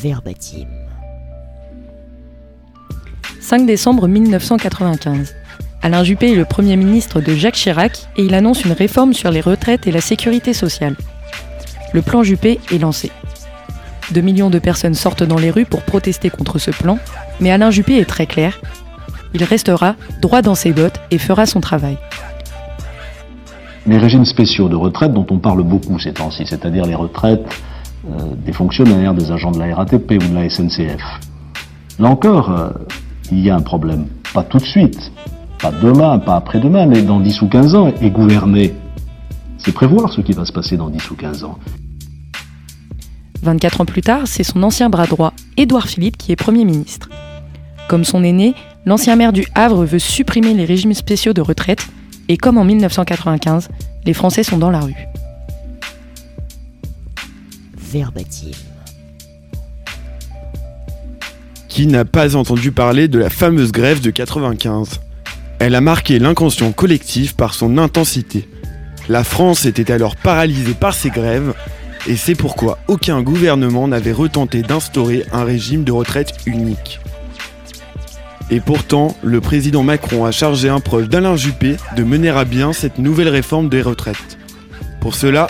Verbatim. 5 décembre 1995. Alain Juppé est le Premier ministre de Jacques Chirac et il annonce une réforme sur les retraites et la sécurité sociale. Le plan Juppé est lancé. 2 millions de personnes sortent dans les rues pour protester contre ce plan, mais Alain Juppé est très clair. Il restera droit dans ses bottes et fera son travail. Les régimes spéciaux de retraite dont on parle beaucoup ces temps-ci, c'est-à-dire les retraites des fonctionnaires, des agents de la RATP ou de la SNCF. Là encore, euh, il y a un problème. Pas tout de suite, pas demain, pas après-demain, mais dans 10 ou 15 ans. Et gouverner, c'est prévoir ce qui va se passer dans 10 ou 15 ans. 24 ans plus tard, c'est son ancien bras droit, Édouard Philippe, qui est Premier ministre. Comme son aîné, l'ancien maire du Havre veut supprimer les régimes spéciaux de retraite, et comme en 1995, les Français sont dans la rue. Qui n'a pas entendu parler de la fameuse grève de 95 Elle a marqué l'inconscient collectif par son intensité. La France était alors paralysée par ces grèves, et c'est pourquoi aucun gouvernement n'avait retenté d'instaurer un régime de retraite unique. Et pourtant, le président Macron a chargé un proche d'Alain Juppé de mener à bien cette nouvelle réforme des retraites. Pour cela,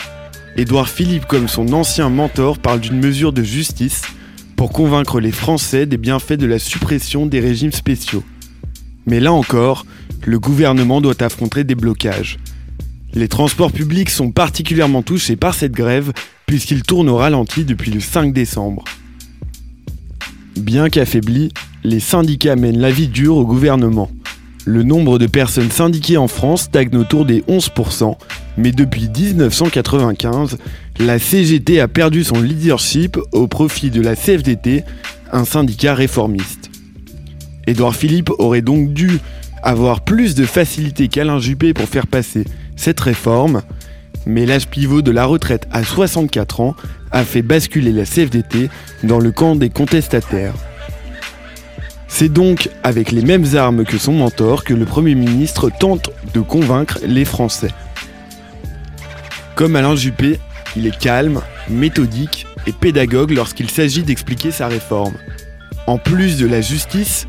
Édouard Philippe, comme son ancien mentor, parle d'une mesure de justice pour convaincre les Français des bienfaits de la suppression des régimes spéciaux. Mais là encore, le gouvernement doit affronter des blocages. Les transports publics sont particulièrement touchés par cette grève puisqu'ils tournent au ralenti depuis le 5 décembre. Bien qu'affaiblis, les syndicats mènent la vie dure au gouvernement. Le nombre de personnes syndiquées en France stagne autour des 11%, mais depuis 1995, la CGT a perdu son leadership au profit de la CFDT, un syndicat réformiste. Édouard Philippe aurait donc dû avoir plus de facilité qu'Alain Juppé pour faire passer cette réforme, mais l'âge pivot de la retraite à 64 ans a fait basculer la CFDT dans le camp des contestataires. C'est donc avec les mêmes armes que son mentor que le Premier ministre tente de convaincre les Français. Comme Alain Juppé, il est calme, méthodique et pédagogue lorsqu'il s'agit d'expliquer sa réforme. En plus de la justice,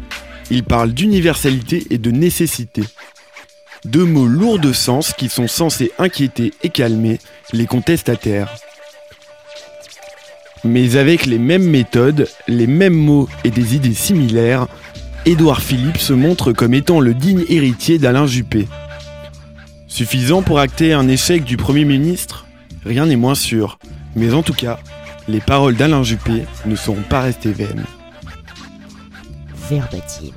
il parle d'universalité et de nécessité. Deux mots lourds de sens qui sont censés inquiéter et calmer les contestataires. Mais avec les mêmes méthodes, les mêmes mots et des idées similaires, Édouard Philippe se montre comme étant le digne héritier d'Alain Juppé. Suffisant pour acter un échec du Premier ministre? Rien n'est moins sûr. Mais en tout cas, les paroles d'Alain Juppé ne seront pas restées vaines. Verbatim.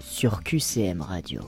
Sur QCM Radio.